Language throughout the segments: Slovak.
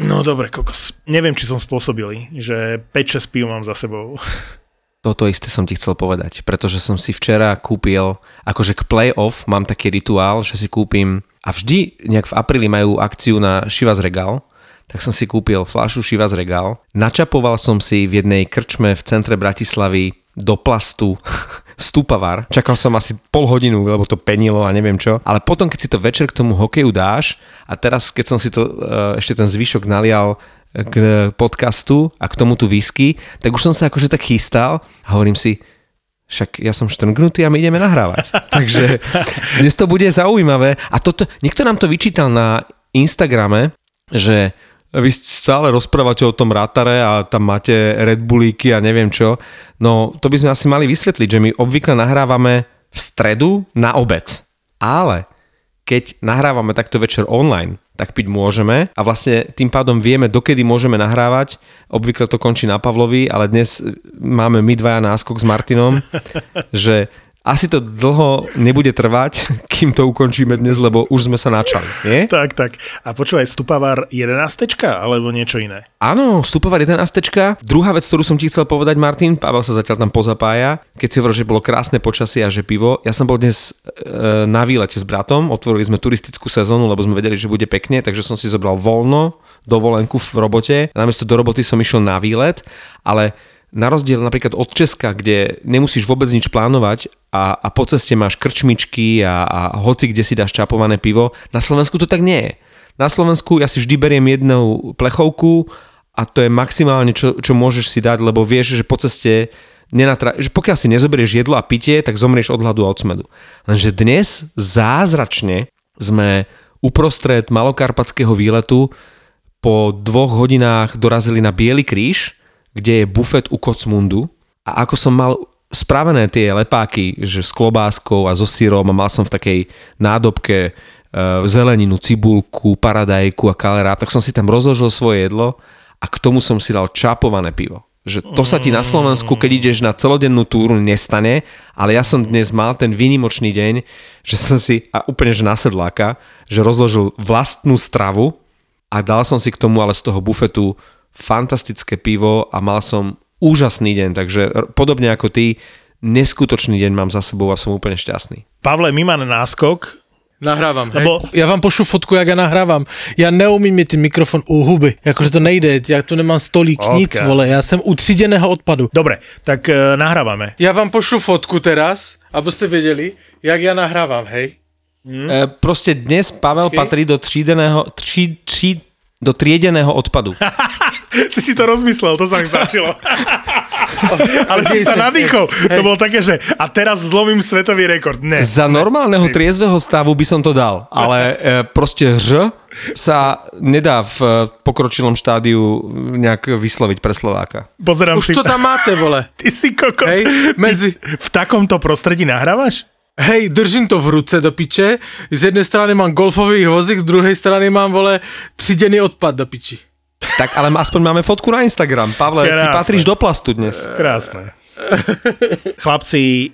No dobre, kokos. Neviem, či som spôsobili, že 5-6 pív mám za sebou. Toto isté som ti chcel povedať, pretože som si včera kúpil, akože k play-off mám taký rituál, že si kúpim, a vždy nejak v apríli majú akciu na Chivas Regal, tak som si kúpil fľašu Chivas Regal. Načapoval som si v jednej krčme v centre Bratislavy do plastu stupavar. Čakal som asi pol hodinu, lebo to penilo a neviem čo. Ale potom, keď si to večer k tomu hokeju dáš a teraz, keď som si to uh, ešte ten zvyšok nalial k podcastu a k tomu tu whisky, tak už som sa akože tak chystal a hovorím si, však ja som štrngnutý a my ideme nahrávať. Takže dnes to bude zaujímavé. A toto, niekto nám to vyčítal na Instagrame, že vy stále rozprávate o tom rátare a tam máte Red Bullíky a neviem čo. No to by sme asi mali vysvetliť, že my obvykle nahrávame v stredu na obed. Ale keď nahrávame takto večer online, tak piť môžeme a vlastne tým pádom vieme, dokedy môžeme nahrávať. Obvykle to končí na Pavlovi, ale dnes máme my dvaja náskok s Martinom, že asi to dlho nebude trvať, kým to ukončíme dnes, lebo už sme sa načali, nie? Tak, tak. A počúvaj, Stupavar 11 alebo niečo iné? Áno, Stupavar 11 Druhá vec, ktorú som ti chcel povedať, Martin, Pavel sa zatiaľ tam pozapája, keď si hovoril, že bolo krásne počasie a že pivo. Ja som bol dnes e, na výlete s bratom, otvorili sme turistickú sezónu, lebo sme vedeli, že bude pekne, takže som si zobral voľno, dovolenku v robote. Namiesto do roboty som išiel na výlet, ale na rozdiel napríklad od Česka, kde nemusíš vôbec nič plánovať a, a po ceste máš krčmičky a, a hoci kde si dáš čapované pivo, na Slovensku to tak nie je. Na Slovensku ja si vždy beriem jednu plechovku a to je maximálne, čo, čo môžeš si dať, lebo vieš, že po ceste nenatra- že pokiaľ si nezoberieš jedlo a pitie, tak zomrieš od hladu a od smedu. Lenže dnes zázračne sme uprostred malokarpatského výletu po dvoch hodinách dorazili na Biely kríž, kde je bufet u Kocmundu a ako som mal spravené tie lepáky, že s klobáskou a so sírom a mal som v takej nádobke e, zeleninu, cibulku, paradajku a kalerá, tak som si tam rozložil svoje jedlo a k tomu som si dal čapované pivo. Že to sa ti na Slovensku, keď ideš na celodennú túru, nestane, ale ja som dnes mal ten výnimočný deň, že som si, a úplne že na že rozložil vlastnú stravu a dal som si k tomu ale z toho bufetu fantastické pivo a mal som úžasný deň, takže podobne ako ty, neskutočný deň mám za sebou a som úplne šťastný. Pavle, my máme náskok, Nahrávám, Lebo... hej. Já vám pošlu fotku, jak já nahrávám. Já neumím mít ten mikrofon u huby, jakože to nejde, já tu nemám stolík, okay. nic, vole, já jsem u třídeného odpadu. Dobre, tak uh, nahrávame. Já vám pošlu fotku teraz, abyste věděli, jak já nahrávám, hej. Hmm. E, proste dnes Pavel Počkej. patrí do třídeného, tří, tří, do triedeného odpadu. si si to rozmyslel, to sa mi páčilo. Ale si sa nadýchol. To bolo také, že a teraz zlomím svetový rekord. Ne. Za normálneho triezveho stavu by som to dal, ale e, proste ž sa nedá v e, pokročilom štádiu nejak vysloviť pre Slováka. Pozerám Už si... to tam máte, vole. Ty si koko. Hej, medzi... v takomto prostredí nahrávaš? Hej, držím to v ruce do piče, z jednej strany mám golfový vozík, z druhej strany mám, vole, tridený odpad do piči. Tak ale aspoň máme fotku na Instagram. Pavle, Krásne. ty patríš do plastu dnes. Krásne. Chlapci,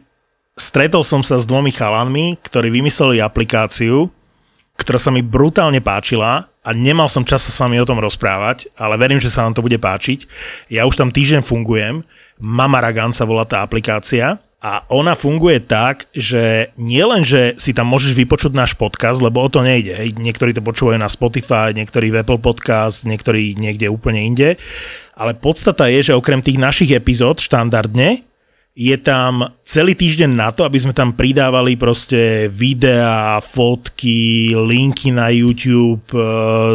stretol som sa s dvomi chalanmi, ktorí vymysleli aplikáciu, ktorá sa mi brutálne páčila a nemal som čas sa s vami o tom rozprávať, ale verím, že sa vám to bude páčiť. Ja už tam týždeň fungujem. Mama Ragan sa volá tá aplikácia a ona funguje tak, že nielen, že si tam môžeš vypočuť náš podcast, lebo o to nejde. Hej. Niektorí to počúvajú na Spotify, niektorí v Apple Podcast, niektorí niekde úplne inde. Ale podstata je, že okrem tých našich epizód štandardne, je tam celý týždeň na to, aby sme tam pridávali proste videá, fotky, linky na YouTube e,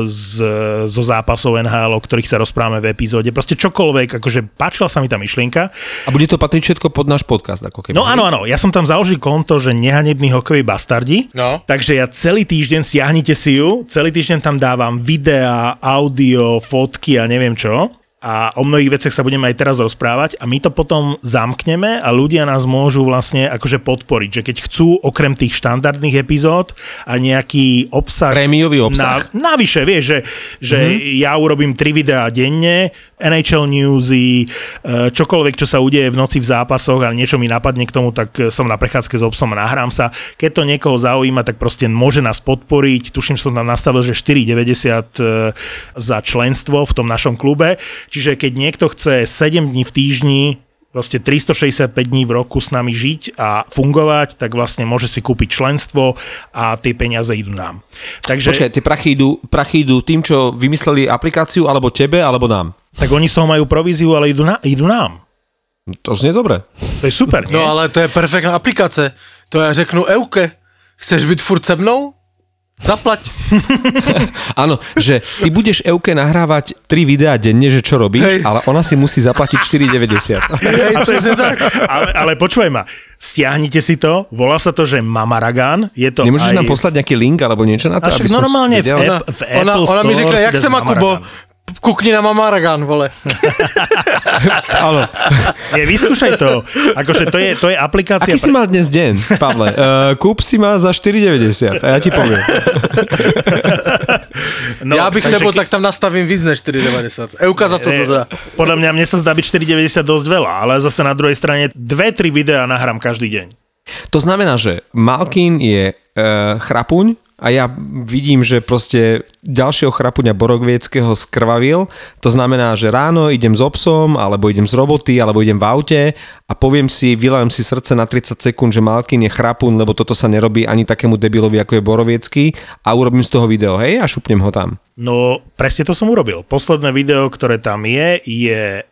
z, zo zápasov NHL, o ktorých sa rozprávame v epizóde. Proste čokoľvek, akože páčila sa mi tá myšlienka. A bude to patriť všetko pod náš podcast, ako keby. No áno, áno, ja som tam založil konto, že nehanebný hokejový bastardi, no. takže ja celý týždeň, stiahnite si ju, celý týždeň tam dávam videá, audio, fotky a neviem čo a o mnohých veciach sa budeme aj teraz rozprávať a my to potom zamkneme a ľudia nás môžu vlastne akože podporiť, že keď chcú okrem tých štandardných epizód a nejaký obsah... Prémiový obsah. Na, navyše, vieš, že, že mm-hmm. ja urobím tri videá denne, NHL newsy, e, čokoľvek, čo sa udeje v noci v zápasoch a niečo mi napadne k tomu, tak som na prechádzke s obsom a nahrám sa. Keď to niekoho zaujíma, tak proste môže nás podporiť. Tuším, som tam nastavil, že 4,90 e, za členstvo v tom našom klube Čiže keď niekto chce 7 dní v týždni proste 365 dní v roku s nami žiť a fungovať, tak vlastne môže si kúpiť členstvo a tie peniaze idú nám. Takže... Počkaj, tie prachy idú, prachy idú tým, čo vymysleli aplikáciu, alebo tebe, alebo nám? Tak oni z toho majú províziu, ale idú, na, idú nám. To znie dobre. To je super, nie? No ale to je perfektná aplikace. To ja řeknu Euke. Chceš byť furt se mnou? Zaplať. Áno, že ty budeš Euke nahrávať 3 videá denne, že čo robíš, Hej. ale ona si musí zaplatiť 4,90. Hej, to je tak. Ale, ale počúvaj ma, stiahnite si to, volá sa to, že Mamaragán. Je to Nemôžeš aj... nám poslať nejaký link alebo niečo na to? Aby normálne v, app, v Apple ona, ona mi řekne, jak sa má Kubo, kukni na Mamaragan, vole. Áno. Nie, vyskúšaj to. Akože to je, to je aplikácia... Aký pre... si mal dnes deň, Pavle? Uh, kúp si ma za 4,90 a ja ti poviem. No, ja bych nebol, tak tam nastavím víc než 4,90. Euka za to dá. Podľa mňa mne sa zdá byť 4,90 dosť veľa, ale zase na druhej strane 2-3 videá nahrám každý deň. To znamená, že Malkin je uh, chrapuň, a ja vidím, že proste ďalšieho chrapuňa Borogvieckého skrvavil. To znamená, že ráno idem s obsom, alebo idem z roboty, alebo idem v aute a poviem si, vylajem si srdce na 30 sekúnd, že Malkin je chrapuň, lebo toto sa nerobí ani takému debilovi, ako je Boroviecký a urobím z toho video, hej, a šupnem ho tam. No, presne to som urobil. Posledné video, ktoré tam je, je e,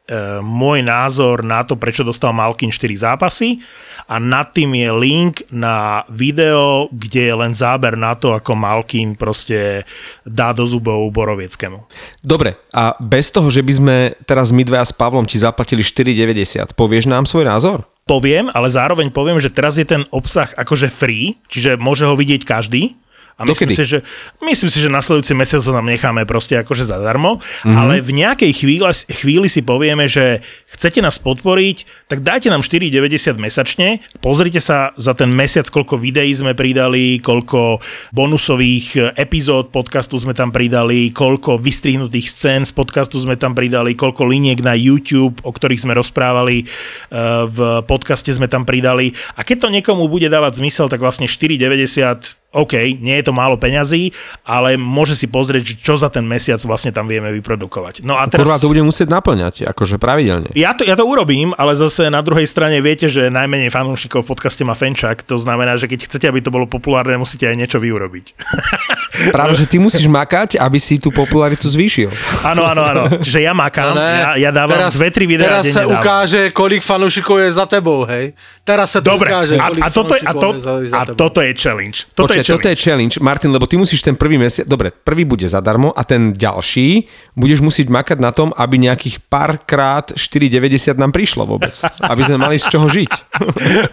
môj názor na to, prečo dostal Malkin 4 zápasy a nad tým je link na video, kde je len záber na to, ako Malkin proste dá do zubov Borovieckému. Dobre, a bez toho, že by sme teraz my dvaja s Pavlom ti zaplatili 4,90, povieš nám svoj názor? Poviem, ale zároveň poviem, že teraz je ten obsah akože free, čiže môže ho vidieť každý a myslím si, že, myslím si, že nasledujúci mesiac to nám necháme proste akože zadarmo, mm-hmm. ale v nejakej chvíli, chvíli si povieme, že chcete nás podporiť, tak dajte nám 4,90 mesačne, pozrite sa za ten mesiac, koľko videí sme pridali, koľko bonusových epizód podcastu sme tam pridali, koľko vystrihnutých scén z podcastu sme tam pridali, koľko liniek na YouTube, o ktorých sme rozprávali eh, v podcaste sme tam pridali. A keď to niekomu bude dávať zmysel, tak vlastne 4,90 OK, nie je to málo peňazí, ale môže si pozrieť, čo za ten mesiac vlastne tam vieme vyprodukovať. No a teraz... Kurva, to bude musieť naplňať, akože pravidelne. Ja to, ja to urobím, ale zase na druhej strane viete, že najmenej fanúšikov v podcaste má Fenčak, to znamená, že keď chcete, aby to bolo populárne, musíte aj niečo vyurobiť. Práve, že ty musíš makať, aby si tú popularitu zvýšil. Áno, áno, áno. Čiže ja makám, no ja, ja dávam teraz, dve, tri videá Teraz sa dávam. ukáže, kolik fanúšikov je za tebou, hej? Teraz sa to Dobre, ukáže, a, a, toto, a, to, a toto je challenge. Toto Počkej, toto je challenge, Martin, lebo ty musíš ten prvý mesiac, dobre, prvý bude zadarmo a ten ďalší budeš musieť makať na tom, aby nejakých pár krát 4,90 nám prišlo vôbec. Aby sme mali z čoho žiť.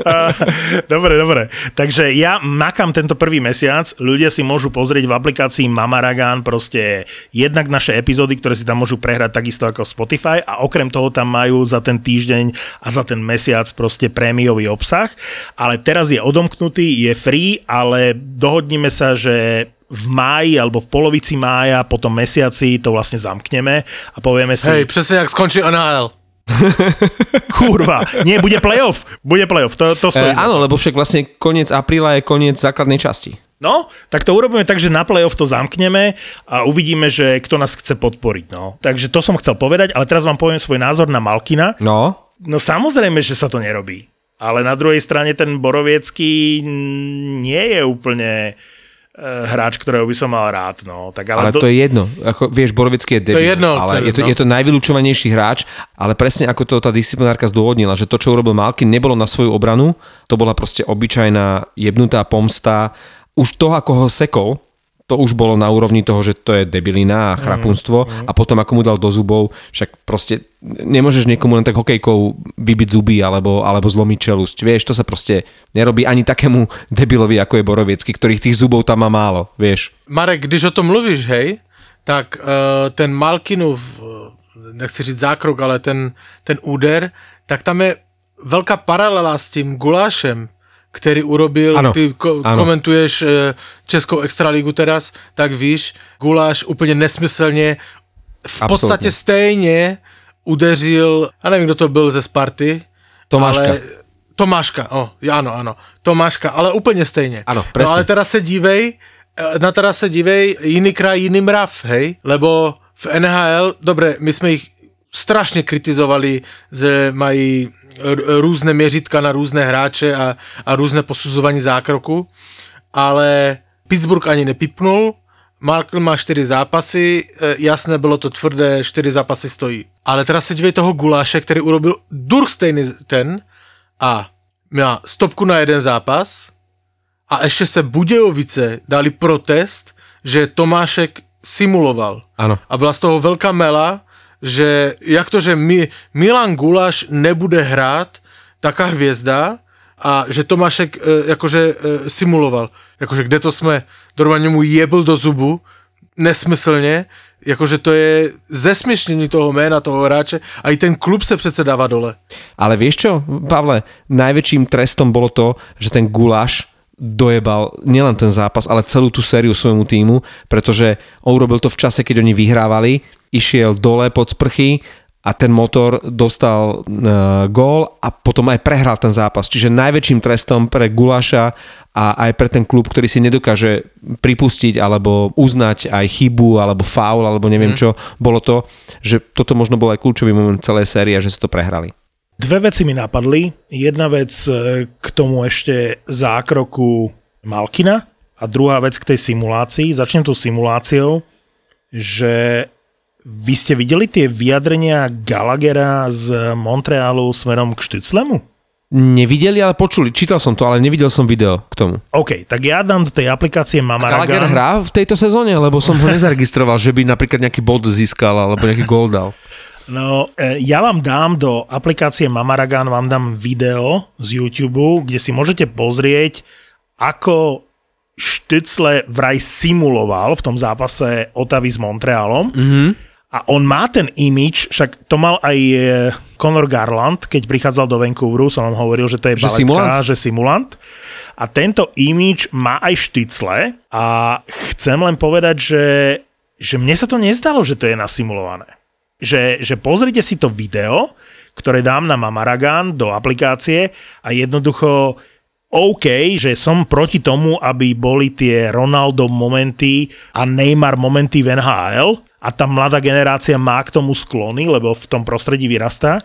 dobre, dobre. Takže ja makám tento prvý mesiac, ľudia si môžu pozrieť v aplikácii Mamaragán proste jednak naše epizódy, ktoré si tam môžu prehrať takisto ako Spotify a okrem toho tam majú za ten týždeň a za ten mesiac proste prémiový obsah, ale teraz je odomknutý, je free, ale dohodni dohodneme sa, že v máji alebo v polovici mája, po tom mesiaci to vlastne zamkneme a povieme si... Hej, presne jak skončí NHL. Kurva, nie, bude playoff, bude playoff, to, to stojí. E, áno, lebo však vlastne koniec apríla je koniec základnej časti. No, tak to urobíme tak, že na playoff to zamkneme a uvidíme, že kto nás chce podporiť. No. Takže to som chcel povedať, ale teraz vám poviem svoj názor na Malkina. No. No samozrejme, že sa to nerobí. Ale na druhej strane ten Boroviecký nie je úplne eh, hráč, ktorého by som mal rád. No. Tak ale, ale do... to je jedno. Ako, vieš, Borovický je debil, to je jedno, ale je to, no. je to najvylúčovanejší hráč, ale presne ako to tá disciplinárka zdôvodnila, že to, čo urobil Malkin, nebolo na svoju obranu, to bola proste obyčajná jebnutá pomsta. Už to, ako ho sekol, to už bolo na úrovni toho, že to je debilina a chrapunstvo mm, mm. a potom ako mu dal do zubov, však proste nemôžeš niekomu len tak hokejkou vybiť zuby alebo, alebo zlomiť čelusť, vieš, to sa proste nerobí ani takému debilovi ako je Boroviecky, ktorých tých zubov tam má málo, vieš. Marek, když o tom mluvíš, hej, tak uh, ten Malkinov nechci říct zákrok, ale ten, ten úder, tak tam je velká paralela s tím Gulášem, který urobil, ano, ty ko- ano. komentuješ e, Českou extraligu teraz, tak víš, Guláš úplně nesmyslně, v Absolutně. podstatě stejně udeřil, a nevím, kdo to byl ze Sparty, Tomáška. Ale, Tomáška, oh, ano, ano, Tomáška, ale úplně stejně. Ano, presne. No ale teraz se dívej, e, na teraz se dívej, jiný kraj, jiný mrav, hej, lebo v NHL, dobre, my jsme ich strašně kritizovali, že mají různé měřitka na různé hráče a, a různé posuzování zákroku, ale Pittsburgh ani nepipnul, Markl má 4 zápasy, e, jasné, bylo to tvrdé, 4 zápasy stojí. Ale teraz se dívej toho Guláše, který urobil stejný ten a má stopku na jeden zápas a ještě se Budějovice dali protest, že Tomášek simuloval. Ano. A byla z toho velká mela, že jak to, že Mi, Milan Gulaš nebude hrát, taká hvězda, a že Tomášek e, jakože e, simuloval. Jakože kde to jsme, normálně mu jebl do zubu, nesmyslně, jakože to je zesměšnění toho jména, toho hráče a i ten klub se přece dává dole. Ale vieš čo, Pavle, najväčším trestom bolo to, že ten Gulaš dojebal nielen ten zápas, ale celú tú sériu svojmu týmu, pretože on urobil to v čase, keď oni vyhrávali, išiel dole pod sprchy a ten motor dostal uh, gól a potom aj prehral ten zápas. Čiže najväčším trestom pre Gulaša a aj pre ten klub, ktorý si nedokáže pripustiť alebo uznať aj chybu alebo faul alebo neviem mm. čo, bolo to, že toto možno bol aj kľúčový moment celej série že si to prehrali. Dve veci mi napadli. Jedna vec e, k tomu ešte zákroku Malkina a druhá vec k tej simulácii. Začnem tú simuláciou, že vy ste videli tie vyjadrenia Gallaghera z Montrealu smerom k Štyclemu? Nevideli, ale počuli. Čítal som to, ale nevidel som video k tomu. OK, tak ja dám do tej aplikácie Mamaragan. A Gallagher hrá v tejto sezóne? Lebo som ho nezaregistroval, že by napríklad nejaký bod získal alebo nejaký gol dal. No, e, ja vám dám do aplikácie Mamaragan, vám dám video z YouTube, kde si môžete pozrieť, ako Štycle vraj simuloval v tom zápase Otavy s Montrealom. Mm-hmm. A on má ten imič, však to mal aj e, Conor Garland, keď prichádzal do Vancouveru, som vám hovoril, že to je že baletka, simulant? že simulant. A tento imič má aj Štycle a chcem len povedať, že, že mne sa to nezdalo, že to je nasimulované že, že pozrite si to video, ktoré dám na Mamaragan do aplikácie a jednoducho OK, že som proti tomu, aby boli tie Ronaldo momenty a Neymar momenty v NHL a tá mladá generácia má k tomu sklony, lebo v tom prostredí vyrastá,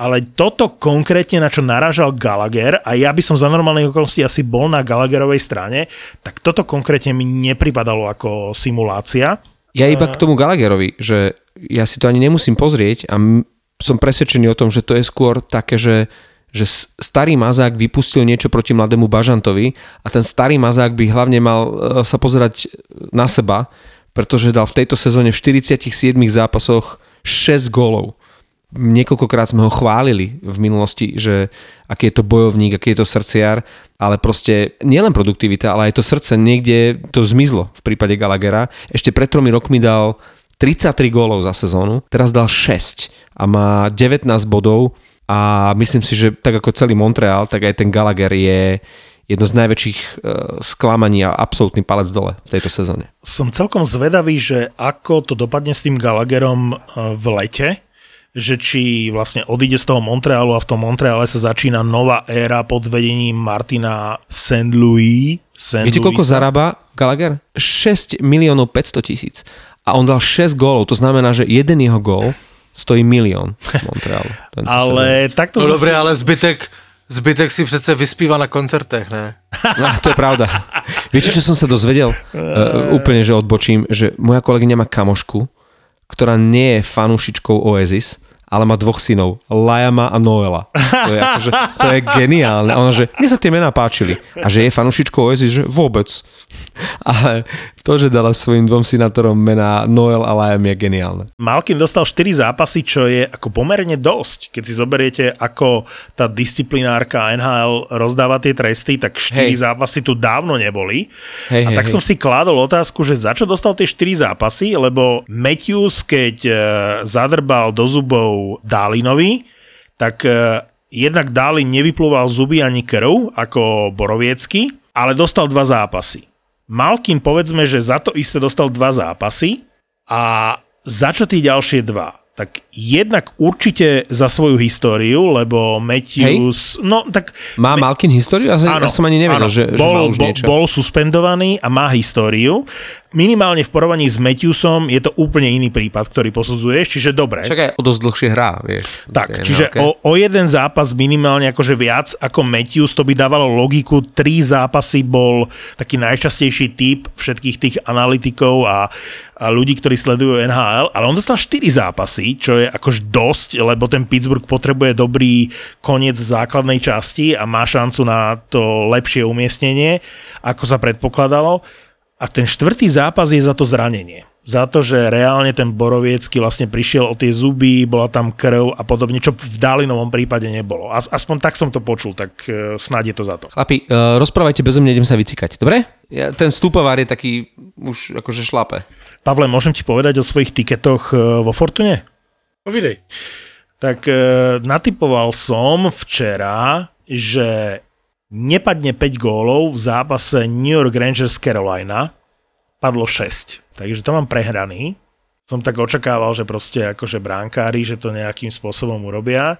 ale toto konkrétne, na čo naražal Gallagher, a ja by som za normálnych okolností asi bol na Gallagherovej strane, tak toto konkrétne mi nepripadalo ako simulácia. Ja iba k tomu Gallagherovi, že ja si to ani nemusím pozrieť a som presvedčený o tom, že to je skôr také, že že starý mazák vypustil niečo proti mladému Bažantovi a ten starý mazák by hlavne mal e, sa pozerať na seba, pretože dal v tejto sezóne v 47 zápasoch 6 gólov. Niekoľkokrát sme ho chválili v minulosti, že aký je to bojovník, aký je to srdciar, ale proste nielen produktivita, ale aj to srdce niekde to zmizlo v prípade Gallaghera. Ešte pred tromi rokmi dal 33 gólov za sezónu, teraz dal 6 a má 19 bodov a myslím si, že tak ako celý Montreal, tak aj ten Gallagher je jedno z najväčších uh, sklamaní a absolútny palec dole v tejto sezóne. Som celkom zvedavý, že ako to dopadne s tým Gallagherom uh, v lete, že či vlastne odíde z toho Montrealu a v tom Montreale sa začína nová éra pod vedením Martina St. Louis. St. Viete, koľko zarába Gallagher? 6 miliónov 500 tisíc a on dal 6 gólov, to znamená, že jeden jeho gól stojí milión Montrealu. ale takto... No dobre, ale zbytek, zbytek si přece vyspíva na koncertech, ne? No, to je pravda. Viete, čo som sa dozvedel? Uh, úplne, že odbočím, že moja kolegyňa má kamošku, ktorá nie je fanúšičkou Oasis, ale má dvoch synov, Liama a Noela. To je, akože, to je geniálne. A ona, že mne sa tie mená páčili. A že je fanúšičkou Oasis, že vôbec. Ale to, že dala svojim dvom synátorom mená Noel a Liam je geniálne. Malkin dostal 4 zápasy, čo je ako pomerne dosť. Keď si zoberiete, ako tá disciplinárka NHL rozdáva tie tresty, tak 4 hej. zápasy tu dávno neboli. Hej, a tak hej, som hej. si kládol otázku, že za čo dostal tie 4 zápasy, lebo Matthews, keď e, zadrbal do zubov Dálinovi, tak e, jednak Dálin nevyplúval zuby ani krv, ako Boroviecky, ale dostal dva zápasy. Malkin povedzme, že za to isté dostal dva zápasy a za čo tí ďalšie dva? tak jednak určite za svoju históriu, lebo Matthews... Hej. No, tak... Má Malkin históriu? Ja, áno, ja som ani nevedel, áno, že, bol, že má už niečo. Bol suspendovaný a má históriu minimálne v porovnaní s Matthewsom je to úplne iný prípad, ktorý posudzuješ, čiže dobre. Však aj o dosť dlhšie hrá, vieš. Tak, čiže o, o jeden zápas minimálne akože viac ako Matthews, to by dávalo logiku, tri zápasy bol taký najčastejší typ všetkých tých analytikov a, a ľudí, ktorí sledujú NHL, ale on dostal 4 zápasy, čo je akož dosť, lebo ten Pittsburgh potrebuje dobrý koniec základnej časti a má šancu na to lepšie umiestnenie, ako sa predpokladalo. A ten štvrtý zápas je za to zranenie. Za to, že reálne ten Boroviecky vlastne prišiel o tie zuby, bola tam krv a podobne, čo v Dálinovom prípade nebolo. As, aspoň tak som to počul, tak uh, snáď je to za to. Chlapi, uh, rozprávajte bez mňa, idem sa vycikať, dobre? Ja, ten stúpovár je taký už akože šlape. Pavle, môžem ti povedať o svojich tiketoch uh, vo Fortune? Povidej. Tak uh, natypoval som včera, že nepadne 5 gólov v zápase New York Rangers Carolina. Padlo 6. Takže to mám prehraný. Som tak očakával, že proste akože bránkári, že to nejakým spôsobom urobia.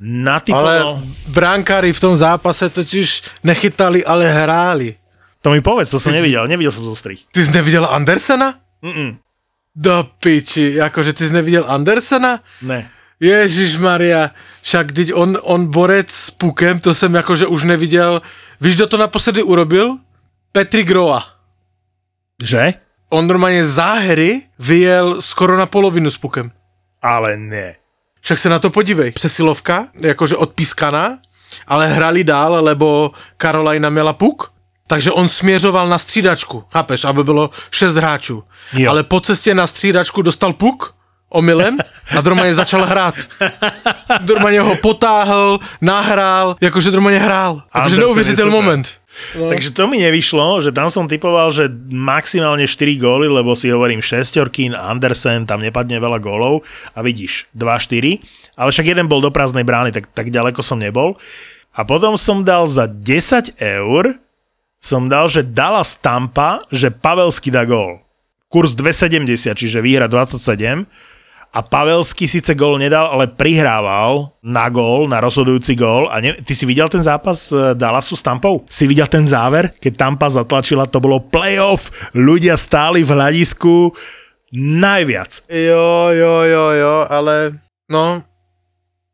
Natypoval... Ale bránkári v tom zápase totiž nechytali, ale hráli. To mi povedz, to som ty nevidel, nevidel som zo strich. Ty si nevidel Andersena? Mm-mm. Do piči, akože ty si nevidel Andersena? Ne. Ježíš Maria, však teď on, on borec s pukem, to jsem jakože už neviděl. Víš, kdo to naposledy urobil? Petri Groa. Že? On normálně záhery vyjel skoro na polovinu s pukem. Ale ne. Však se na to podívej. Přesilovka, jakože odpískaná, ale hrali dál, lebo Karolina měla puk. Takže on směřoval na střídačku, chápeš, aby bylo šest hráčů. Jo. Ale po cestě na střídačku dostal puk omylem a normálne začal hrát. Normálne ho potáhl, nahrál, akože normálne hrál. Akože neuvěřiteľný moment. No. Takže to mi nevyšlo, že tam som typoval, že maximálne 4 góly, lebo si hovorím šestorkín, Andersen, tam nepadne veľa gólov a vidíš, 2-4, ale však jeden bol do prázdnej brány, tak, tak ďaleko som nebol. A potom som dal za 10 eur, som dal, že dala stampa, že Pavelský dá gól. Kurs 2,70, čiže výhra 27 a Pavelsky síce gól nedal, ale prihrával na gól, na rozhodujúci gól. A ne, ty si videl ten zápas e, Dallasu s Tampou? Si videl ten záver, keď Tampa zatlačila, to bolo playoff, ľudia stáli v hľadisku najviac. Jo, jo, jo, jo, ale no,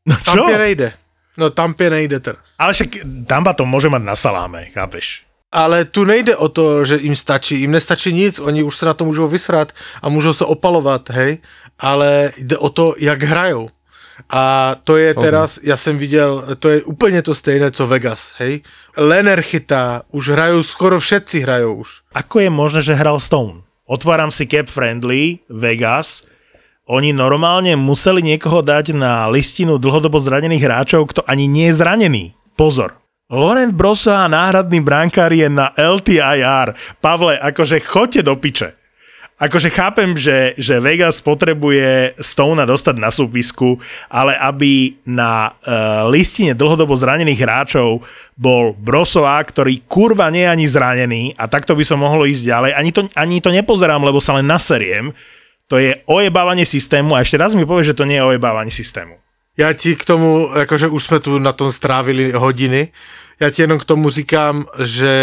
no čo? Tampie nejde. No Tampie nejde teraz. Ale však Tampa to môže mať na saláme, chápeš? Ale tu nejde o to, že im stačí. Im nestačí nic, oni už sa na to môžu vysrať a môžu sa opalovať, hej ale jde o to, jak hrajou. A to je teraz, ja jsem viděl, to je úplně to stejné, co Vegas, hej. Lener chytá, už hrajú, skoro všetci hrajú už. Ako je možné, že hral Stone? Otváram si Cap Friendly, Vegas, oni normálne museli niekoho dať na listinu dlhodobo zranených hráčov, kto ani nie je zranený. Pozor. Laurent Brosa a náhradný brankár je na LTIR. Pavle, akože chodte do piče akože chápem, že, že Vegas potrebuje Stona dostať na súpisku, ale aby na uh, listine dlhodobo zranených hráčov bol Brosoa, ktorý kurva nie je ani zranený a takto by som mohol ísť ďalej. Ani to, ani to nepozerám, lebo sa len naseriem. To je ojebávanie systému a ešte raz mi povie, že to nie je ojebávanie systému. Já ti k tomu, jakože už jsme tu na tom strávili hodiny, já ti jenom k tomu říkám, že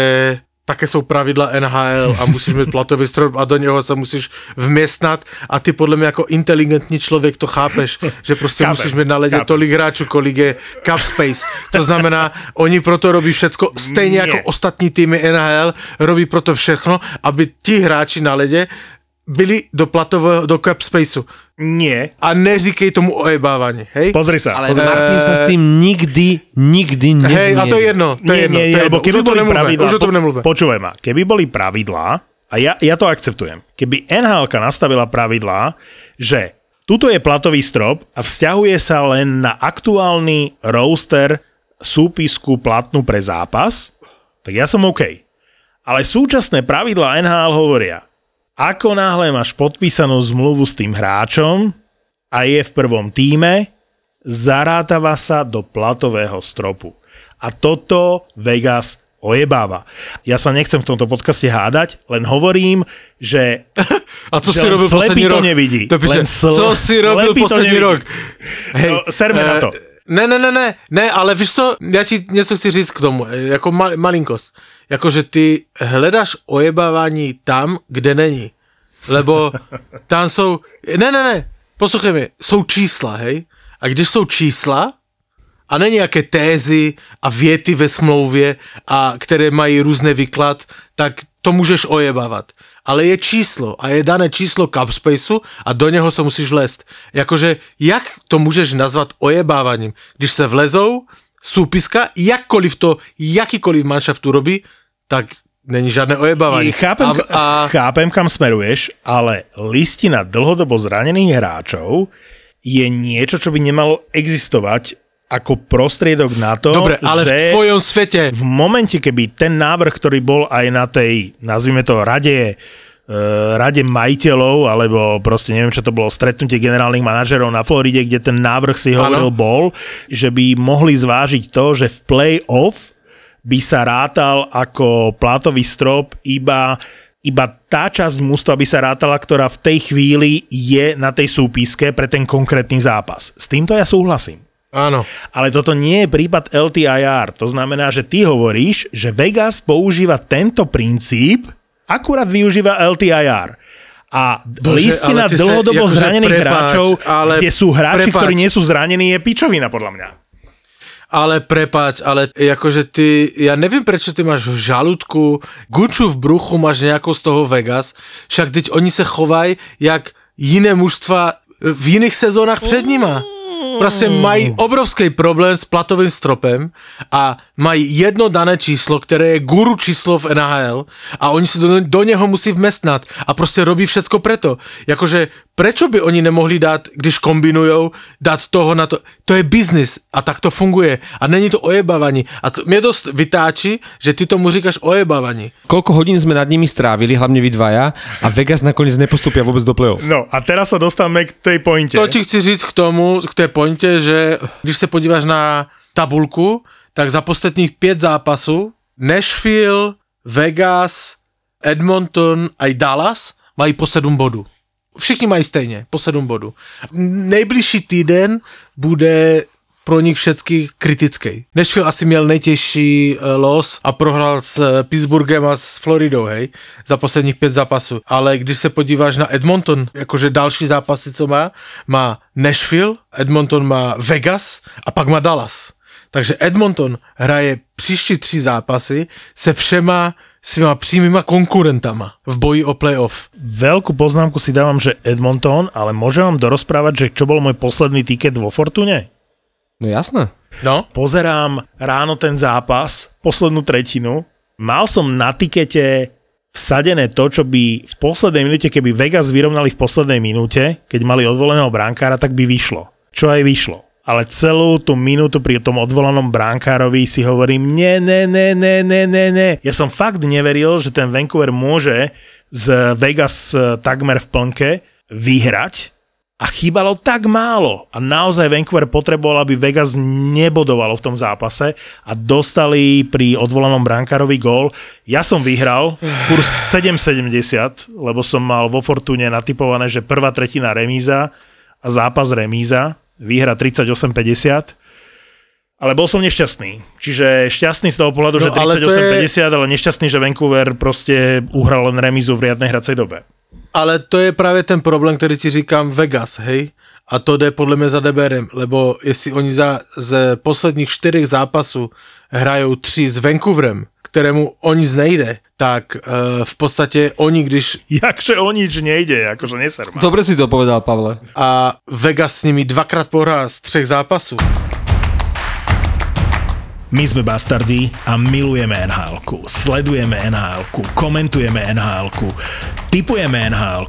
také jsou pravidla NHL a musíš mít platový strop a do něho se musíš vměstnat a ty podle mě jako inteligentní člověk to chápeš, že prostě Chápem. musíš mít na ledě tolik hráčů, kolik je cap space. To znamená, oni proto robí všecko, stejně Nie. jako ostatní týmy NHL robí proto všechno, aby ti hráči na ledě byli do platového, do cap spaceu. Nie. A neříkej tomu ojebávanie, hej? Pozri sa. Ale pozri sa. Martin sa s tým nikdy, nikdy nezmierí. Hej, a to je jedno, to je nie, jedno. nie, to je jedno. keby už o tom boli nemluvme, pravidlá, už o tom nemluvme. po, počúvaj ma, keby boli pravidlá, a ja, ja to akceptujem, keby nhl nastavila pravidlá, že tuto je platový strop a vzťahuje sa len na aktuálny roster súpisku platnú pre zápas, tak ja som OK. Ale súčasné pravidlá NHL hovoria, ako náhle máš podpísanú zmluvu s tým hráčom a je v prvom týme, zarátava sa do platového stropu. A toto Vegas ojebáva. Ja sa nechcem v tomto podcaste hádať, len hovorím, že A co že si robil posledný to rok? nevidí. To píše, Len sl- co si robil posledný rok? No, serme na to. Ne, ne, ne, ne, ne, ale víš co, já ti něco chci říct k tomu, eh, jako mal, malinkost. Jakože ty hledáš ojebávání tam, kde není. Lebo tam jsou, ne, ne, ne, poslouchej mi, jsou čísla, hej? A když jsou čísla, a ne nějaké tézy a věty ve smlouvě, a které mají různý výklad, tak to můžeš ojebávat. Ale je číslo a je dané číslo Capspaceu a do něho se musíš vlézt. Jakože, jak to můžeš nazvat ojebávaním? Když se vlezou, súpiska, jakkoliv to, jakýkoliv manšaft tu robí, tak není žádné ojebávání. Chápem, a, a, chápem, kam smeruješ, ale listina dlhodobo zranených hráčov je niečo, čo by nemalo existovať ako prostriedok na to, dobre, ale že v tvojom svete, v momente, keby ten návrh, ktorý bol aj na tej, nazvime to, rade, e, rade majiteľov, alebo proste neviem, čo to bolo, stretnutie generálnych manažerov na Floride, kde ten návrh si hovoril Áno. bol, že by mohli zvážiť to, že v play-off by sa rátal ako plátový strop iba iba tá časť mústva by sa rátala, ktorá v tej chvíli je na tej súpiske pre ten konkrétny zápas. S týmto ja súhlasím. Áno. Ale toto nie je prípad LTIR. To znamená, že ty hovoríš, že Vegas používa tento princíp, akurát využíva LTIR. A Bože, listina sa- dlhodobo akože zranených prepáč, hráčov, ale kde sú hráči, prepáč. ktorí nie sú zranení, je pičovina podľa mňa. Ale prepáč, ale jakože ty, ja nevím, prečo ty máš v žalúdku, guču v bruchu máš nejakou z toho Vegas, však teď oni se chovají jak jiné mužstva v jiných sezónach před nima. Prostě mají obrovský problém s platovým stropem a mají jedno dané číslo, které je guru číslo v NHL a oni si do, do něho musí vmestnat a prostě robí všecko preto. Jakože prečo by oni nemohli dát, když kombinujou, dát toho na to. To je biznis a tak to funguje a není to ojebávání. A to, mě dost vytáčí, že ty tomu říkáš ojebávání. Koľko hodín sme nad nimi strávili, hlavne vy dvaja, a Vegas nakoniec nepostupia vôbec do play-off. No a teraz sa dostávame k tej pointe. To ti chci říct k tomu, k té pointe, že když se podíváš na tabulku, tak za posledních pět zápasů Nashville, Vegas, Edmonton a i Dallas mají po 7 bodů. Všichni mají stejně, po 7 bodů. Nejbližší týden bude pro nich všetky kritický. Nashville asi měl nejtěžší eh, los a prohrál s eh, Pittsburghem a s Floridou, hej, za posledních pět zápasů. Ale když se podíváš na Edmonton, jakože další zápasy, co má, má Nashville, Edmonton má Vegas a pak má Dallas. Takže Edmonton hraje příští tři zápasy se všema svýma přímýma konkurentama v boji o playoff. Veľkú poznámku si dávam, že Edmonton, ale môžem vám dorozprávať, že čo bol môj posledný tiket vo Fortune? No jasné. No, pozerám ráno ten zápas, poslednú tretinu, mal som na tikete vsadené to, čo by v poslednej minúte, keby Vegas vyrovnali v poslednej minúte, keď mali odvoleného bránkára, tak by vyšlo. Čo aj vyšlo. Ale celú tú minútu pri tom odvolanom bránkárovi si hovorím, ne, ne, ne, ne, ne, ne, ne. Ja som fakt neveril, že ten Vancouver môže z Vegas eh, takmer v plnke vyhrať a chýbalo tak málo. A naozaj Vancouver potreboval, aby Vegas nebodovalo v tom zápase a dostali pri odvolanom brankárovi gól. Ja som vyhral kurz 7,70, lebo som mal vo Fortune natypované, že prvá tretina remíza a zápas remíza, výhra 38,50. Ale bol som nešťastný. Čiže šťastný z toho pohľadu, No, že ale to je- 38,50, ale nešťastný, že Vancouver proste uhral len remízu v riadnej hracej dobe. Ale to je právě ten problém, který ti říkám Vegas, hej? A to jde podle mě za DBRem, lebo jestli oni za, z posledních čtyřech zápasů hrajou tři s Vancouverem, kterému o nic nejde, tak uh, v podstatě oni, když... Jakže o nič nejde, akože neser ma. Dobre si to povedal, Pavle. A Vegas s nimi dvakrát pohrá z třech zápasů. My sme bastardi a milujeme nhl Sledujeme nhl komentujeme nhl typujeme nhl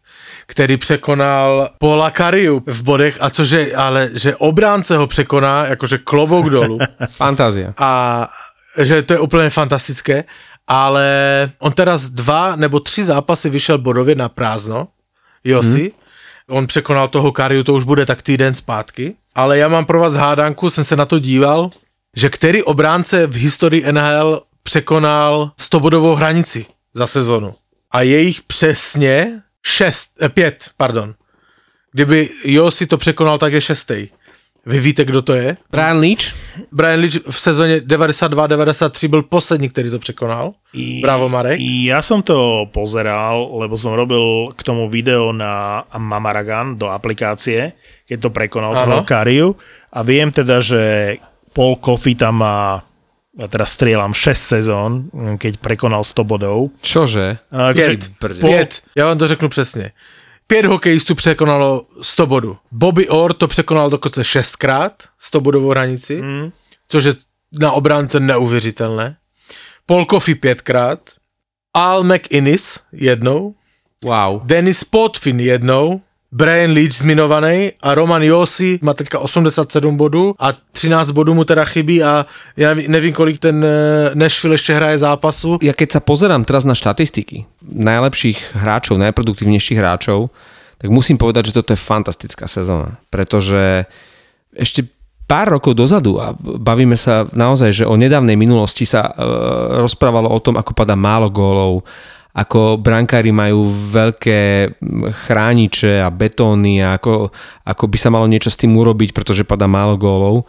který překonal Paula Kariu v bodech a cože, ale že obránce ho překoná, jakože klobouk dolů. Fantázia. A že to je úplně fantastické, ale on teraz dva nebo tři zápasy vyšel bodově na prázdno, Josi. Hmm. On překonal toho Kariu, to už bude tak týden zpátky. Ale já mám pro vás hádanku, jsem se na to díval, že který obránce v historii NHL překonal 100 bodovou hranici za sezonu. A je jich přesně šest, eh, pět, pardon. Kdyby Jo si to překonal, tak je šestý. Vy víte, kdo to je? Brian Leach? Brian Leach v sezóně 92-93 byl poslední, který to překonal. I, Bravo, Marek. Ja som to pozeral, lebo som robil k tomu video na Mamaragan do aplikácie, keď to prekonal toho Kariu. A viem teda, že Paul Coffey tam má ja teraz strieľam 6 sezón, keď prekonal 100 bodov. Čože? Pět. Pět. Já vám to řeknu přesně. Pět hokejistů překonalo 100 bodů. Bobby Orr to překonal dokonce šestkrát 100 bodovou hranici, mm. což je na obránce neuvěřitelné. Paul Coffey pětkrát, Al McInnes jednou, wow. Dennis Potvin jednou, Brian Leach zmiňovaný a Roman Josi má teďka 87 bodů a 13 bodů mu teda chybí a ja nevím, kolik ten eh, Nashville ešte hraje zápasu. Ja keď sa pozerám teraz na štatistiky najlepších hráčov, najproduktívnejších hráčov, tak musím povedať, že toto je fantastická sezóna, pretože ešte pár rokov dozadu a bavíme sa naozaj, že o nedávnej minulosti sa e, rozprávalo o tom, ako pada málo gólov, ako brankári majú veľké chrániče a betóny a ako, ako by sa malo niečo s tým urobiť, pretože padá málo gólov.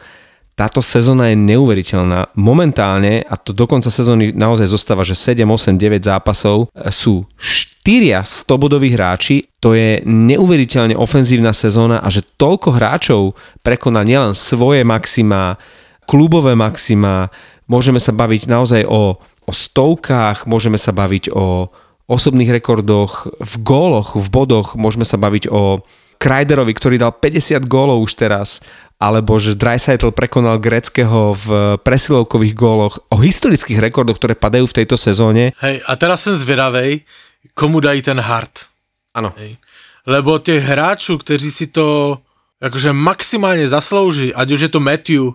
Táto sezóna je neuveriteľná. Momentálne, a to do konca sezóny naozaj zostáva, že 7, 8, 9 zápasov sú 4 100-bodoví hráči, to je neuveriteľne ofenzívna sezóna a že toľko hráčov prekoná nielen svoje maxima, klubové maxima, môžeme sa baviť naozaj o o stovkách, môžeme sa baviť o osobných rekordoch, v góloch, v bodoch, môžeme sa baviť o Krajderovi, ktorý dal 50 gólov už teraz, alebo že Dreisaitl prekonal Greckého v presilovkových góloch, o historických rekordoch, ktoré padajú v tejto sezóne. Hej, a teraz som zvedavej, komu dají ten hard. Áno. Lebo těch hráčů, kteří si to akože maximálně zaslouží, ať už je to Matthew,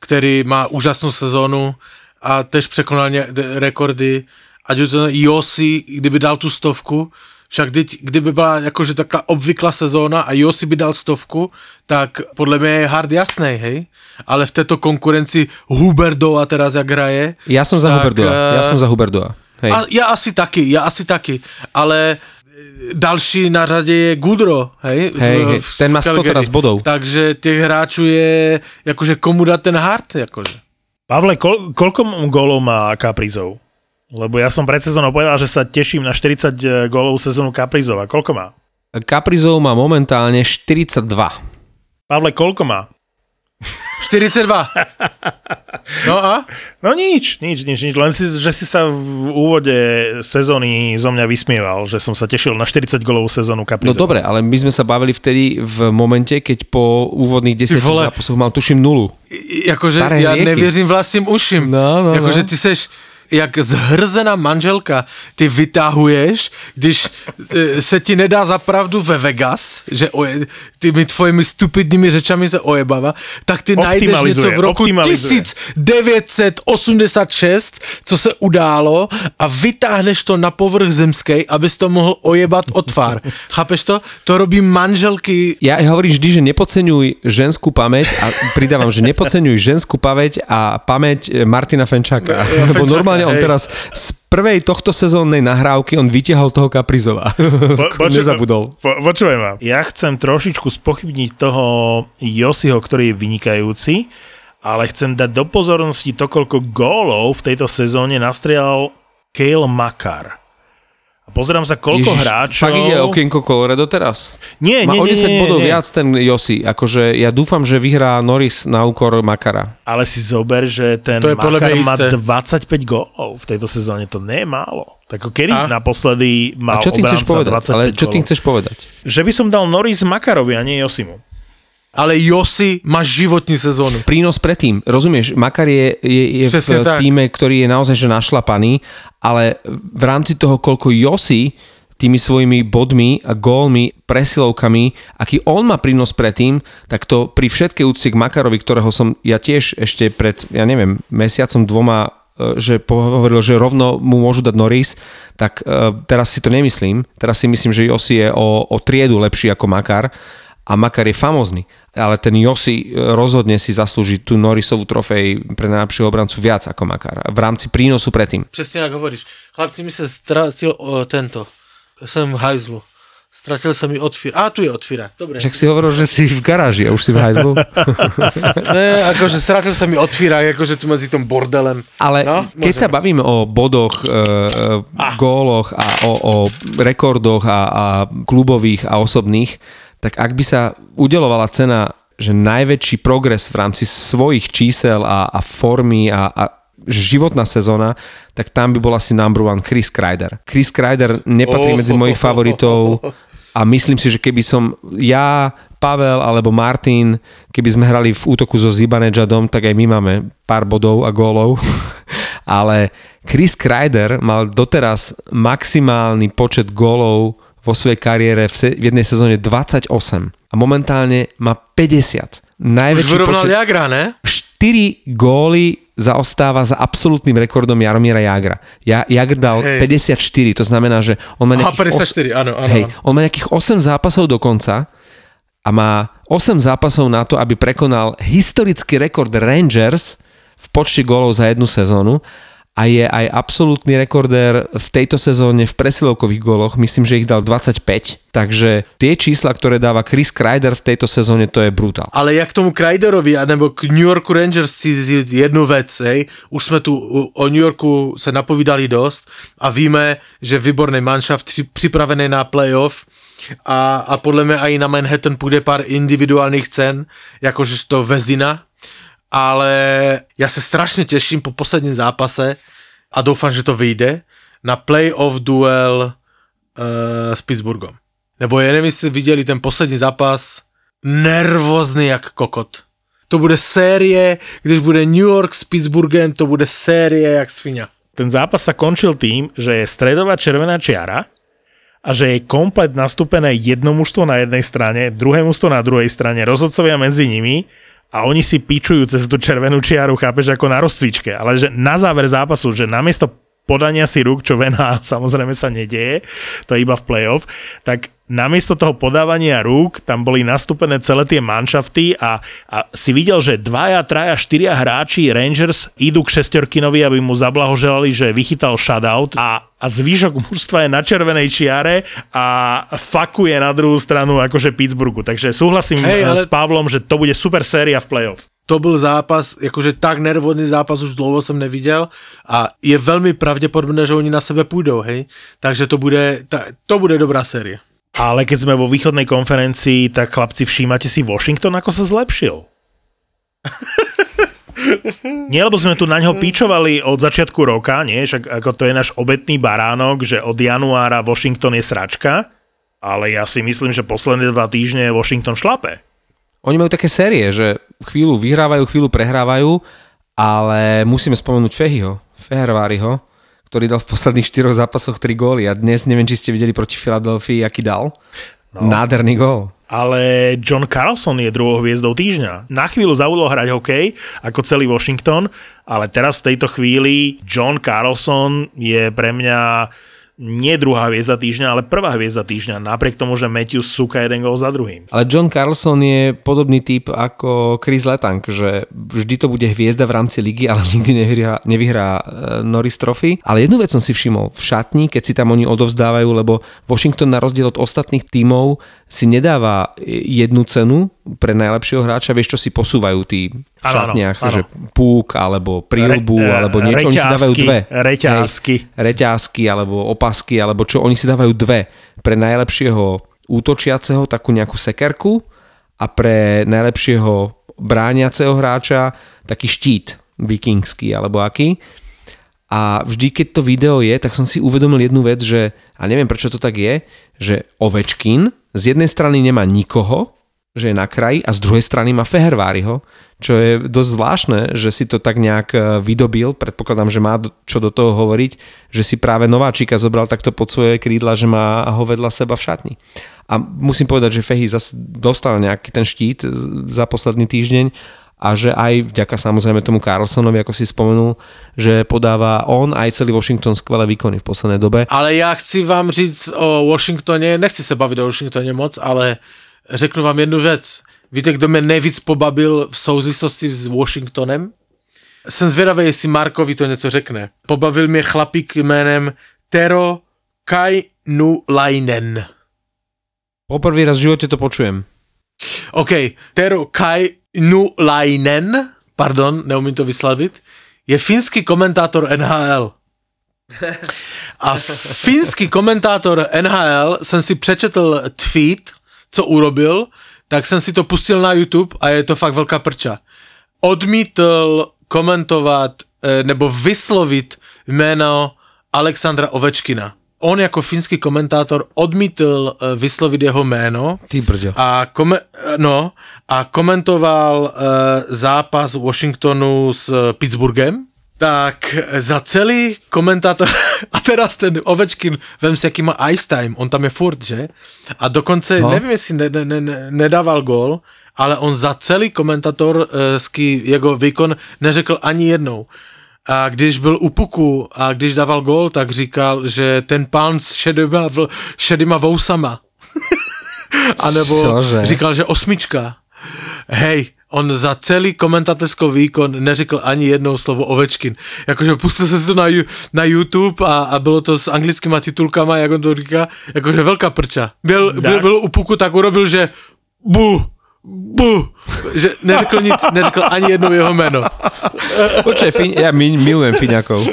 který má úžasnou sezónu, a tež překonal ně, rekordy, to Josi, kdyby dal tu stovku, však kdy, kdyby byla jakože taká obvyklá sezóna a Josi by dal stovku, tak podle mě je hard jasný, hej? Ale v této konkurenci Huberdoa teraz jak hraje. Já jsem za Huberdoa, já jsem za Huberdoa. Hej. A, já asi taky, já asi taky, ale další na řadě je Gudro, hej? hej, hej. ten má 100 teraz bodov. Takže těch hráčů je, jakože komu dát ten hard, jakože. Pavle, kol, koľko gólov má Kaprizov? Lebo ja som pred sezónou povedal, že sa teším na 40 e, gólov sezónu Kaprizov. A koľko má? Kaprizov má momentálne 42. Pavle, koľko má? 42. No a? No nič, nič, nič, nič. Len si, že si sa v úvode sezóny zo mňa vysmieval, že som sa tešil na 40 golovú sezónu Kaprizova. No dobre, ale my sme sa bavili vtedy v momente, keď po úvodných 10 zápasoch mal tuším nulu. Jakože ja rieky. nevěřím vlastním ušim. No, no, jakože no. ty seš jak zhrzená manželka ty vytahuješ, když e, se ti nedá zapravdu ve Vegas, že oje, tými tvojimi stupidními řečami se ojebava, tak ty najdeš něco v roku 1986, co se událo a vytáhneš to na povrch zemskej, abys to mohl ojebat o tvár. Chápeš to? To robí manželky. Ja hovorím vždy, že nepodceňuj ženskú pamäť a pridávam, že nepodceňuj ženskú pamäť a pamäť Martina Fenčáka. Ja, Lebo normálne normálne on teraz z prvej tohto sezónnej nahrávky on vytiahol toho Kaprizova. Po- Nezabudol. Po, počúvaj ma. Ja chcem trošičku spochybniť toho Josiho, ktorý je vynikajúci, ale chcem dať do pozornosti to, koľko gólov v tejto sezóne nastrial Kale Makar. A pozerám sa, koľko Ježiš, hráčov... Fakt ide okienko Colorado teraz? Nie, Má nie, o nie, 10 nie, bodov nie. viac ten Josi. Akože ja dúfam, že vyhrá Norris na úkor Makara. Ale si zober, že ten To Makar má isté. 25 gólov v tejto sezóne. To nie je málo. Tak kedy A? naposledy mal A čo ty chceš povedať? 25 Ale čo ty chceš povedať? Že by som dal Norris Makarovi a nie Josimu. Ale Josi má životní sezónu. prínos predtým. Rozumieš, Makar je, je, je v tak. týme, ktorý je naozaj že našlapaný, ale v rámci toho, koľko Josi tými svojimi bodmi a gólmi, presilovkami, aký on má prínos predtým, tak to pri všetkej úcti k Makarovi, ktorého som ja tiež ešte pred, ja neviem, mesiacom dvoma e, že hovoril, že rovno mu môžu dať Norris, tak e, teraz si to nemyslím. Teraz si myslím, že Josi je o, o triedu lepší ako Makar a Makar je famózny. Ale ten Josi e, rozhodne si zaslúži tú Norrisovú trofej pre najlepšieho obrancu viac ako Makar. V rámci prínosu predtým. Přesně jak hovoríš. Chlapci, mi se ztratil o, tento. Jsem v hajzlu. Stratil jsem mi otvír. A tu je otvíra. Dobre. Však si hovoril, že si v garáži a už si v hajzlu. Ne, akože stratil sa mi otvíra, akože tu medzi tom bordelem. Ale No, keď môžeme. sa bavíme o bodoch, e, e, góloch a o, o rekordoch a, a klubových a osobných, tak ak by sa udelovala cena, že najväčší progres v rámci svojich čísel a, a formy a, a životná sezóna, tak tam by bol asi number one Chris Kreider. Chris Kreider nepatrí medzi mojich favoritov a myslím si, že keby som ja, Pavel alebo Martin, keby sme hrali v útoku so Zibanejadom, tak aj my máme pár bodov a gólov. Ale Chris Kreider mal doteraz maximálny počet gólov vo svojej kariére v, se- v jednej sezóne 28 a momentálne má 50. Už Najväčší vyrovnal počet... Jagra, ne? 4 góly zaostáva za absolútnym rekordom Jaromíra Jagra. Ja, Jagr dal Hej. 54, to znamená, že on má Aha, nejakých 54, áno, áno. Hej, on má nejakých 8 zápasov do konca a má 8 zápasov na to, aby prekonal historický rekord Rangers v počte gólov za jednu sezónu a je aj absolútny rekordér v tejto sezóne v presilovkových góloch, myslím, že ich dal 25, takže tie čísla, ktoré dáva Chris Kreider v tejto sezóne, to je brutál. Ale jak tomu Kreiderovi, nebo k New Yorku Rangers si jednu vec, hej, už jsme tu o New Yorku se napovídali dost a víme, že výborný manšaft připravený na playoff a, a podle mě i na Manhattan půjde pár individuálních cen, jakože to Vezina, ale já se strašně těším po posledním zápase a doufám, že to vyjde na playoff duel uh, s Pittsburghem. Nebo já nevím, jestli viděli ten poslední zápas, nervózny jak kokot. To bude série, když bude New York s Pittsburghem, to bude série jak svinia. Ten zápas sa končil tým, že je stredová červená čiara a že je komplet nastúpené jedno mužstvo na jednej strane, druhé mužstvo na druhej strane, rozhodcovia medzi nimi a oni si pičujú cez tú červenú čiaru, chápeš, ako na rozcvičke. Ale že na záver zápasu, že namiesto podania si rúk, čo v NHL samozrejme sa nedieje, to je iba v playoff, tak namiesto toho podávania rúk tam boli nastúpené celé tie manšafty a, a si videl, že dvaja, traja, štyria hráči Rangers idú k šestorkinovi, aby mu zablahoželali, že vychytal shutout a, a zvyšok mužstva je na červenej čiare a fakuje na druhú stranu akože Pittsburghu. Takže súhlasím Hej, ale- ale... s Pavlom, že to bude super séria v playoff. To byl zápas, jakože tak nervózny zápas už dlouho jsem neviděl a je velmi pravděpodobné, že oni na sebe půjdou, hej. Takže to bude, to bude dobrá série. Ale keď sme vo východnej konferencii, tak chlapci, všímate si Washington, ako sa zlepšil? Nie, lebo sme tu na ňo píčovali od začiatku roka, nie? Však ako to je náš obetný baránok, že od januára Washington je sračka, ale ja si myslím, že posledné dva týždne Washington šlape. Oni majú také série, že chvíľu vyhrávajú, chvíľu prehrávajú, ale musíme spomenúť Fehyho, Feherváriho, ktorý dal v posledných štyroch zápasoch 3 góly a dnes neviem, či ste videli proti Filadelfii, aký dal. No. Nádherný gól. Ale John Carlson je druhou hviezdou týždňa. Na chvíľu zaudol hrať hokej, ako celý Washington, ale teraz v tejto chvíli John Carlson je pre mňa nie druhá hviezda týždňa, ale prvá hviezda týždňa, napriek tomu, že Matthews súka jeden gol za druhým. Ale John Carlson je podobný typ ako Chris Letang, že vždy to bude hviezda v rámci ligy, ale nikdy nevyhrá, nevyhrá uh, Norris Trophy. Ale jednu vec som si všimol v šatni, keď si tam oni odovzdávajú, lebo Washington na rozdiel od ostatných tímov si nedáva jednu cenu pre najlepšieho hráča, vieš, čo si posúvajú tí v šatniach, ano, ano. že púk, alebo prílbu, Re, alebo niečo, reťázky, oni si dávajú dve. Reťázky. Hej, reťázky, alebo opasky, alebo čo, oni si dávajú dve. Pre najlepšieho útočiaceho takú nejakú sekerku a pre najlepšieho brániaceho hráča taký štít vikingský, alebo aký. A vždy, keď to video je, tak som si uvedomil jednu vec, že, a neviem prečo to tak je, že Ovečkin z jednej strany nemá nikoho, že je na kraji a z druhej strany má Feherváriho, čo je dosť zvláštne, že si to tak nejak e, vydobil, predpokladám, že má čo do toho hovoriť, že si práve Nováčika zobral takto pod svoje krídla, že má ho vedľa seba v šatni. A musím povedať, že Fehy zase dostal nejaký ten štít za posledný týždeň a že aj vďaka samozrejme tomu Carlsonovi, ako si spomenul, že podáva on aj celý Washington skvelé výkony v poslednej dobe. Ale já chci vám říct o Washingtoně, nechci se bavit o Washingtoně moc, ale řeknu vám jednu věc. Víte, kdo mě nejvíc pobavil v souvislosti s Washingtonem? Jsem zvědavý, jestli Markovi to něco řekne. Pobavil mě chlapík jménem Tero Kainulainen. Poprvý raz v živote to počujem. OK, Tero Kai Nulainen, pardon, neumím to vyslavit, je finský komentátor NHL. A finský komentátor NHL jsem si přečetl tweet, co urobil, tak jsem si to pustil na YouTube a je to fakt velká prča. Odmítl komentovat eh, nebo vyslovit jméno Alexandra Ovečkina on jako finský komentátor odmítl eh, vyslovit jeho jméno Ty brďo. a, kome, no, a komentoval zápas Washingtonu s Pittsburghem, tak za celý komentátor, a teraz ten Ovečkin, vem si, jaký má ice time, on tam je furt, že? A dokonce, no. nevím, jestli ne, ne, ne, nedával gol, ale on za celý komentátorský jeho výkon neřekl ani jednou a když byl u puku a když dával gol, tak říkal, že ten pán s šedýma, šedýma vousama. a nebo Cože? říkal, že osmička. Hej, on za celý komentátorský výkon neřekl ani jednou slovo Ovečkin. Jakože pustil se to na, na YouTube a, a bylo to s anglickýma titulkama, jak on to říká, jakože velká prča. Byl, byl, byl u puku, tak urobil, že bu, bu, že neřekl nic, neřekl ani jedno jeho jméno. Počkej, ja milujem Fíňakov.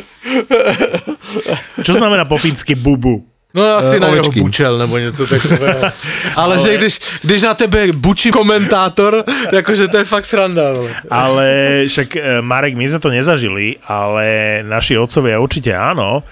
Čo znamená po fínsky bubu? No asi uh, na jeho bučel nebo něco takového. Ale, ale že když, když na tebe bučí komentátor, jakože to je fakt sranda. Ale, ale však eh, Marek, my sme to nezažili, ale naši otcovia určite áno.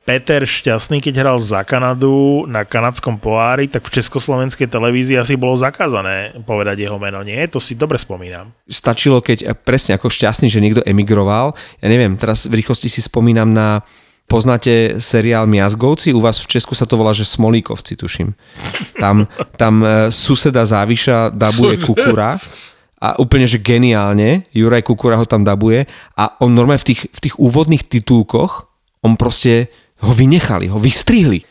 Peter Šťastný, keď hral za Kanadu na kanadskom poári, tak v československej televízii asi bolo zakázané povedať jeho meno, nie? To si dobre spomínam. Stačilo, keď presne ako Šťastný, že niekto emigroval. Ja neviem, teraz v rýchlosti si spomínam na poznáte seriál Miazgovci, u vás v Česku sa to volá, že Smolíkovci, tuším. Tam, tam e, suseda Záviša dabuje Kukura a úplne, že geniálne, Juraj Kukura ho tam dabuje a on normálne v tých, v tých úvodných titulkoch, on proste ho vynechali, ho vystrihli.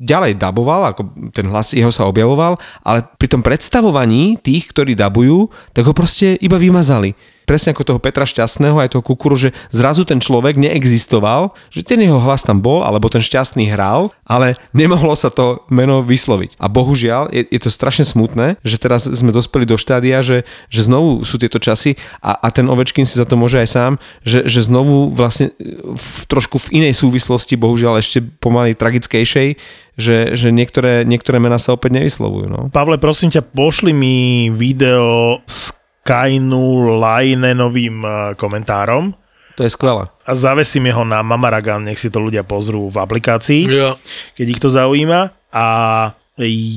Ďalej daboval, ako ten hlas jeho sa objavoval, ale pri tom predstavovaní tých, ktorí dabujú, tak ho proste iba vymazali presne ako toho Petra Šťastného, aj toho Kukuru, že zrazu ten človek neexistoval, že ten jeho hlas tam bol, alebo ten Šťastný hral, ale nemohlo sa to meno vysloviť. A bohužiaľ, je, je to strašne smutné, že teraz sme dospeli do štádia, že, že znovu sú tieto časy a, a ten Ovečkin si za to môže aj sám, že, že znovu vlastne v, trošku v inej súvislosti, bohužiaľ ešte pomaly tragickejšej, že, že niektoré, niektoré mená sa opäť nevyslovujú. No. Pavle, prosím ťa, pošli mi video z Kainu Lainenovým eh, komentárom. To je skvelé. A zavesím ho na Mamaragan, nech si to ľudia pozrú v aplikácii, ja. keď ich to zaujíma. A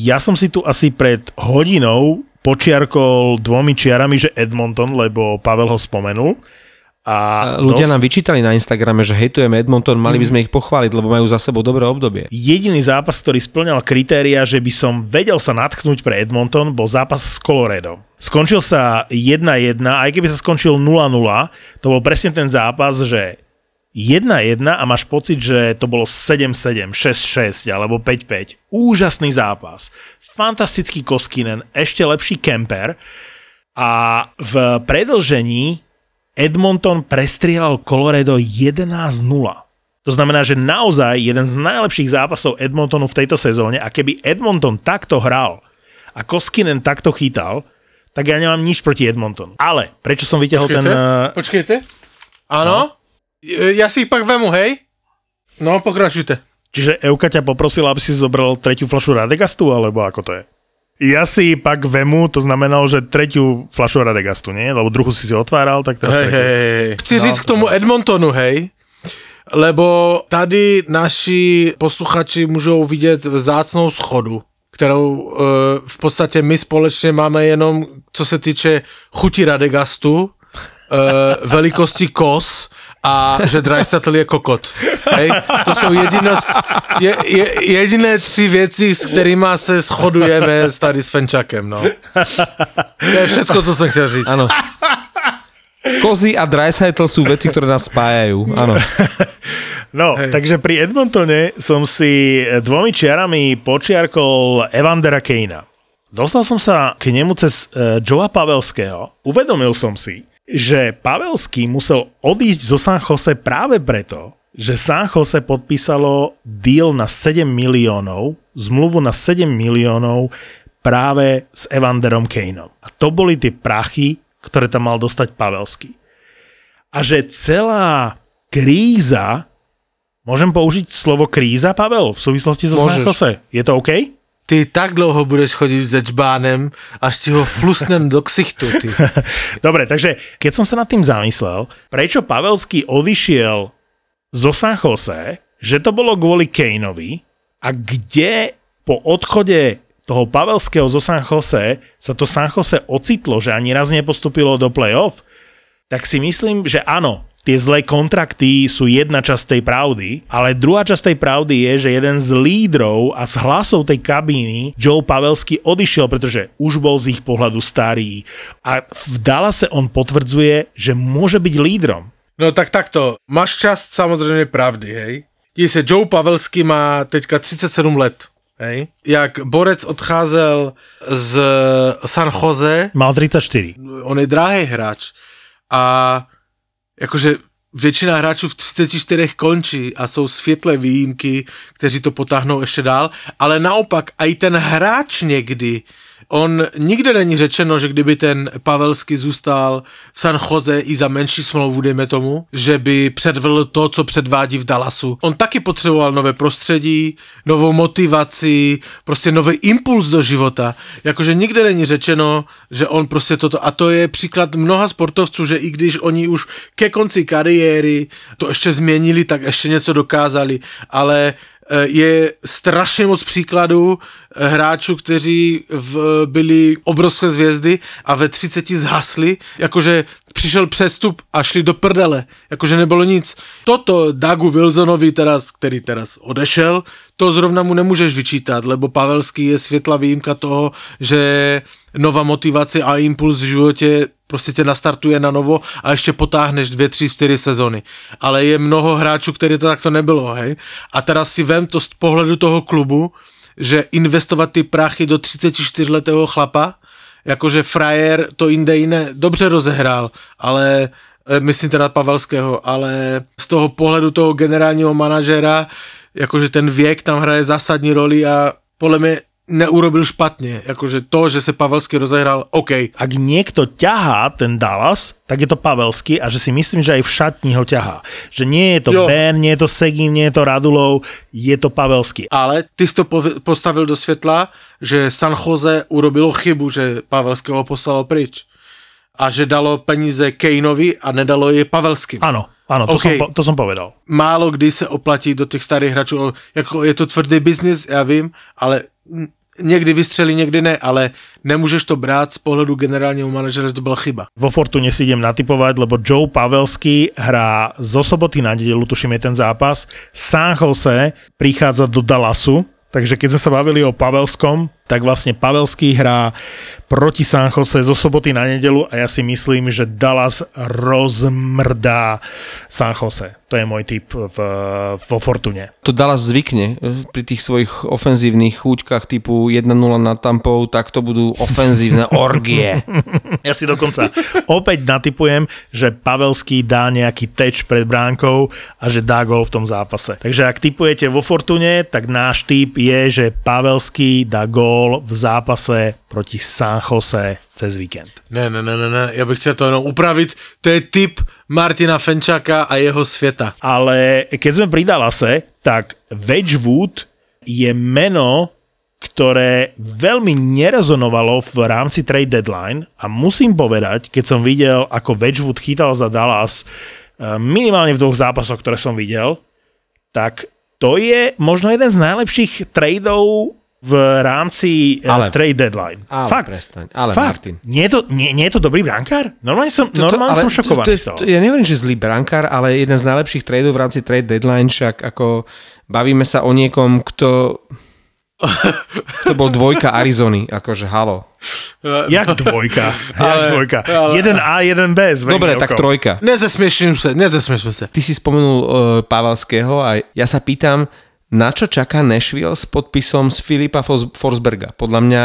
ja som si tu asi pred hodinou počiarkol dvomi čiarami, že Edmonton, lebo Pavel ho spomenul. A ľudia dosť... nám vyčítali na Instagrame, že hejtujeme Edmonton, mali by sme ich pochváliť, lebo majú za sebou dobré obdobie. Jediný zápas, ktorý splňal kritéria, že by som vedel sa natchnúť pre Edmonton, bol zápas s Colorado. Skončil sa 1-1, aj keby sa skončil 0-0, to bol presne ten zápas, že 1-1 a máš pocit, že to bolo 7-7, 6-6 alebo 5-5. Úžasný zápas. Fantastický Koskinen, ešte lepší Kemper a v predlžení Edmonton prestrieľal Colorado 11-0. To znamená, že naozaj jeden z najlepších zápasov Edmontonu v tejto sezóne a keby Edmonton takto hral a Koskinen takto chytal, tak ja nemám nič proti Edmontonu. Ale prečo som vyťahol ten... eh, Počkejte. Áno? No. Ja si ich pak vemu, hej? No, pokračujte. Čiže Euka ťa poprosila, aby si zobral tretiu flašu Radegastu, alebo ako to je? Ja si pak vemu, to znamenalo, že tretiu flašu Radegastu, nie? Lebo druhú si si otváral, tak teraz Hej, tretiu. hej, hej. Chci říct k tomu Edmontonu, hej, lebo tady naši posluchači můžou vidět vzácnou schodu, kterou e, v podstatě my společně máme jenom, co se týče chuti Radegastu, e, velikosti kos a že Dreisaitl je kokot. Hej? To jsou jediné, je, je, jediné tři věci, s kterými se shodujeme s tady s Fenčakem. No. To je všetko, co jsem chtěl říct. Áno. Kozy a Dreisaitl sú veci, ktoré nás spájajú. Áno. No, Hej. takže pri Edmontone som si dvomi čiarami počiarkol Evandera Kejna. Dostal som sa k nemu cez uh, Joea Pavelského. Uvedomil som si, že Pavelský musel odísť zo San Jose práve preto, že San Jose podpísalo deal na 7 miliónov, zmluvu na 7 miliónov práve s Evanderom Kaneom. A to boli tie prachy, ktoré tam mal dostať Pavelský. A že celá kríza, môžem použiť slovo kríza, Pavel, v súvislosti so San Môžeš. Jose? Je to OK? Ty tak dlouho budeš chodit se čbánem, až ti ho flusnem do ksichtu, ty. Dobre, takže keď som sa nad tým zamyslel, prečo Pavelský odišiel zo San Jose, že to bolo kvôli Kaneovi a kde po odchode toho Pavelského zo San Jose sa to San Jose ocitlo, že ani raz nepostupilo do playoff, tak si myslím, že áno, tie zlé kontrakty sú jedna časť tej pravdy, ale druhá časť tej pravdy je, že jeden z lídrov a z hlasov tej kabíny, Joe Pavelsky, odišiel, pretože už bol z ich pohľadu starý. A v Dallase on potvrdzuje, že môže byť lídrom. No tak takto, máš část samozřejmě pravdy, hej. Dí se, Joe Pavelský má teďka 37 let, hej. Jak Borec odcházel z San Jose, Mal 34. on je drahý hráč a jakože většina hráčů v 34 končí a jsou světlé výjimky, kteří to potáhnou ještě dál, ale naopak i ten hráč někdy, on nikde není řečeno, že kdyby ten Pavelsky zůstal v San Jose i za menší smlouvu, dejme tomu, že by předvedl to, co předvádí v Dallasu. On taky potřeboval nové prostředí, novou motivaci, prostě nový impuls do života. Jakože nikde není řečeno, že on prostě toto, a to je příklad mnoha sportovců, že i když oni už ke konci kariéry to ještě změnili, tak ještě něco dokázali, ale eh, je strašně moc příkladů hráčů, kteří v, byli obrovské zvězdy a ve 30 zhasli, jakože přišel přestup a šli do prdele, jakože nebylo nic. Toto Dagu Wilsonovi teraz, který teraz odešel, to zrovna mu nemůžeš vyčítat, lebo Pavelský je světla výjimka toho, že nová motivace a impuls v životě prostě tě nastartuje na novo a ještě potáhneš dvě, tři, čtyři sezony. Ale je mnoho hráčů, který to takto nebylo, hej. A teraz si vem to z pohledu toho klubu, že investovat ty prachy do 34-letého chlapa, jakože frajer to jinde jiné dobře rozehrál, ale e, myslím teda Pavelského, ale z toho pohledu toho generálního manažera, jakože ten věk tam hraje zásadní roli a podle mě neurobil špatně, jakože to, že se Pavelský rozehrál, OK. Ak niekto ťahá ten Dallas, tak je to Pavelský a že si myslím, že aj v šatni ho ťahá. Že nie je to Jo. Ben, nie je to Segin, nie je to Radulov, je to Pavelský. Ale ty jsi to postavil do světla, že San Jose urobilo chybu, že Pavelského poslalo pryč. A že dalo peníze Kaneovi a nedalo je Pavelským. Áno, áno, to, OK. som, po- to som povedal. málo kdy se oplatí do těch starých hráčů, jako je to tvrdý biznis, já vím, ale někdy vystřelí, někdy ne, ale nemůžeš to brát z pohledu generálního manažera, že to byla chyba. Vo Fortune si idem natypovať, lebo Joe Pavelský hrá zo soboty na nedelu, tuším je ten zápas. San Jose prichádza do Dallasu, takže keď sme sa bavili o Pavelskom, tak vlastne Pavelský hrá proti San Jose zo soboty na nedelu a ja si myslím, že Dallas rozmrdá San Jose. To je môj typ v, vo Fortune. To Dallas zvykne eh, pri tých svojich ofenzívnych chúťkach typu 1-0 na tampou, tak to budú ofenzívne orgie. Ja si dokonca opäť natypujem, že Pavelský dá nejaký teč pred bránkou a že dá gol v tom zápase. Takže ak typujete vo Fortune, tak náš typ je, že Pavelský dá gól v zápase proti San Jose cez víkend. Ne, ne, ne, ne, ne, ja bych chtěl to jenom upravit. To je typ Martina Fenčaka a jeho sveta. Ale keď sme pri Dallase, tak Wedgwood je meno, ktoré veľmi nerezonovalo v rámci trade deadline a musím povedať, keď som videl, ako Wedgwood chytal za Dallas eh, minimálne v dvoch zápasoch, ktoré som videl, tak to je možno jeden z najlepších tradeov v rámci ale, Ale- trade deadline. Ale Fakt. prestaň, ale Fakt. Martin. Nie je, to, nie, nie je to dobrý brankár? Normálne som, normálne som šokovaný to, z toho. to, ja nehovorím, že zlý brankár, ale jeden z najlepších tradeov v rámci trade deadline, však ako bavíme sa o niekom, kto to bol dvojka Arizony, akože halo. Jak dvojka? Jak Ale- dvojka? ale- Jeden A, jeden B. Dobre, tak trojka. Nezesmieším sa, nezesmieším sa. Ty si spomenul uh, Pavelského a ja sa pýtam, na čo čaká Nashville s podpisom z Filipa Forsberga? Podľa mňa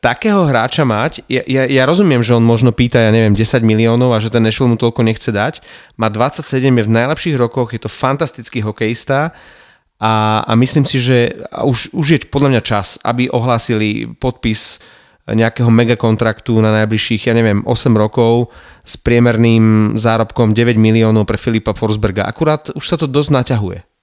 takého hráča mať, ja, ja, ja rozumiem, že on možno pýta, ja neviem, 10 miliónov a že ten Nashville mu toľko nechce dať. Má 27, je v najlepších rokoch, je to fantastický hokejista a, a myslím si, že už, už je podľa mňa čas, aby ohlásili podpis nejakého megakontraktu na najbližších, ja neviem, 8 rokov s priemerným zárobkom 9 miliónov pre Filipa Forsberga. Akurát už sa to dosť naťahuje.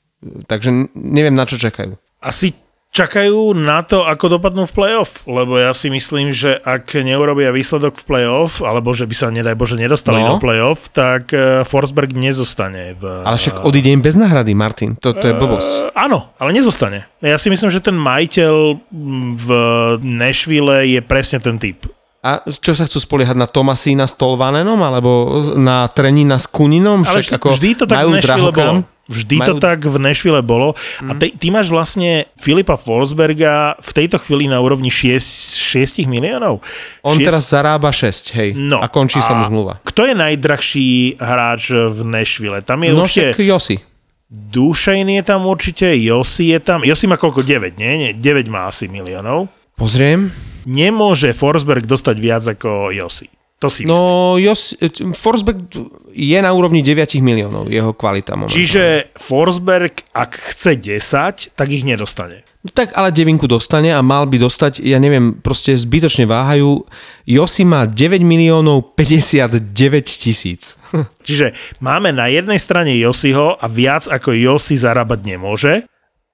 Takže neviem, na čo čakajú. Asi čakajú na to, ako dopadnú v playoff, lebo ja si myslím, že ak neurobia výsledok v playoff, alebo že by sa, nedaj Bože, nedostali No. do playoff, tak eh, Forsberg nezostane. V, Ale však odíde im bez náhrady, Martin. To, to je blbosť. Eh, áno, ale nezostane. Ja si myslím, že ten majiteľ mm, v Nashville je presne ten typ. A čo sa chcú spoliehať na Tomasína s Tolvanenom, alebo na Trenina s Kuninom? Ale Však vždy, ako vždy to tak majú drahokam. bolo. Vždy to Majú- Mhm. tak v Nashville bolo. A ty, ty máš vlastne Filipa Forsberga v tejto chvíli na úrovni 6, 6 miliónov. On Šiest- teraz zarába 6, hej. No, a končí sa mu zmluva. Kto je najdrahší hráč v Nashville? Tam je No určite... Josi. Dušejn je tam určite, Josi je tam. Josi má koľko? 9, nie? nie 9 má asi miliónov. Pozriem. Nemôže Forsberg dostať viac ako Josi. To si myslím. No, Jos, Forsberg je na úrovni 9 miliónov, jeho kvalita momentálne. Čiže Forsberg, ak chce 10, tak ich nedostane. No tak ale devinku dostane a mal by dostať, ja neviem, proste zbytočne váhajú. Josi má 9 miliónov 59 tisíc. Čiže máme na jednej strane Josiho a viac ako Josi zarábať nemôže.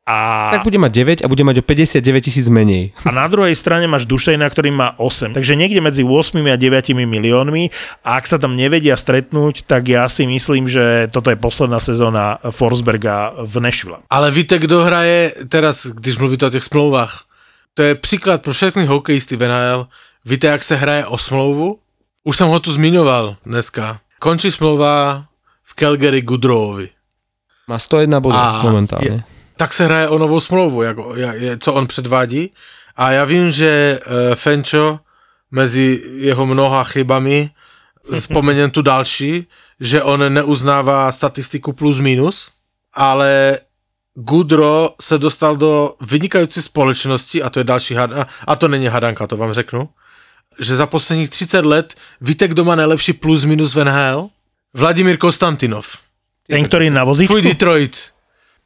A, Tak bude mať 9 a bude mať o 59 tisíc menej. a na druhej strane máš Dušejna, ktorý má 8. Takže niekde medzi 8 a 9 miliónmi. A ak sa tam nevedia stretnúť, tak ja si myslím, že toto je posledná sezóna Forsberga v Nashville. Ale víte, kdo hraje teraz, když mluvíte o těch smlouvách? To je příklad pro všechny hokejisty v NHL. Víte, jak se hraje o smlouvu? Už jsem ho tu zmiňoval dneska. Končí smlouva v Calgary Goodrowovi. Má 101 bodov momentálne. je- tak se hraje o novou smlouvu, jako, jak, co on předvádí. A já vím, že uh, Fenčo mezi jeho mnoha chybami, vzpomenem tu další, že on neuznává statistiku plus minus, ale Gudro se dostal do vynikající společnosti, a to je další hadanka, a to není hadanka, to vám řeknu, že za posledních 30 let víte, kdo má nejlepší plus minus v NHL? Vladimír Konstantinov. Ten, ktorý na vozíčku? Tvůj Detroit.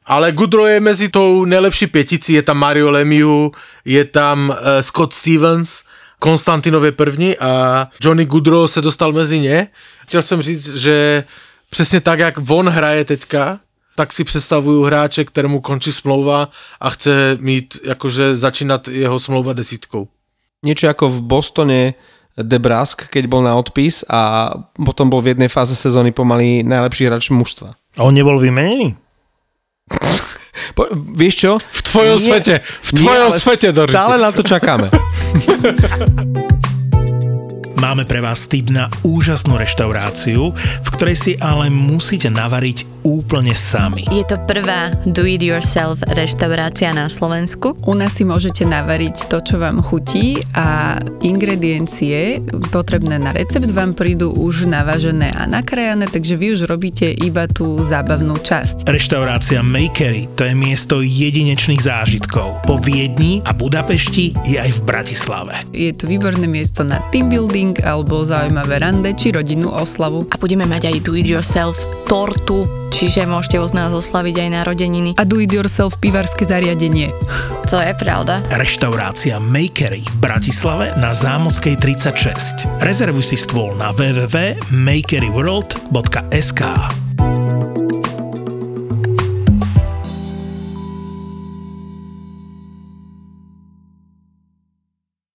Ale Goodrow je mezi tou nejlepší pěticí, je tam Mario Lemieux, je tam uh, Scott Stevens, Konstantinov je první a Johnny Goodrow se dostal mezi ně. Chtěl jsem říct, že přesně tak, jak on hraje teďka, tak si představuju hráče, kterému končí smlouva a chce mít, jakože začínat jeho smlouva desítkou. Niečo ako v Bostone Debrask, keď bol na odpis a potom bol v jednej fáze sezóny pomaly najlepší hráč mužstva. A on nebol vymenený? Po, vieš čo? V tvojom Nie- svete, v Nie, tvojom ale svete, Dorite. Stále na to čakáme. Máme pre vás tip na úžasnú reštauráciu, v ktorej si ale musíte navariť úplne sami. Je to prvá do-it-yourself reštaurácia na Slovensku. U nás si môžete navariť to, čo vám chutí a ingrediencie potrebné na recept vám prídu už navažené a nakrajané, takže vy už robíte iba tú zábavnú časť. Reštaurácia Makery to je miesto jedinečných zážitkov. Po Viedni a Budapešti je aj v Bratislave. Je to výborné miesto na team building alebo zaujímavé rande či rodinnú oslavu. A budeme mať aj do-it-yourself tortu, čiže môžete od nás oslaviť aj narodeniny. A do it yourself pivarské zariadenie. To je pravda. Reštaurácia Makery v Bratislave na Zámockej 36. Rezervuj si stôl na www.makeryworld.sk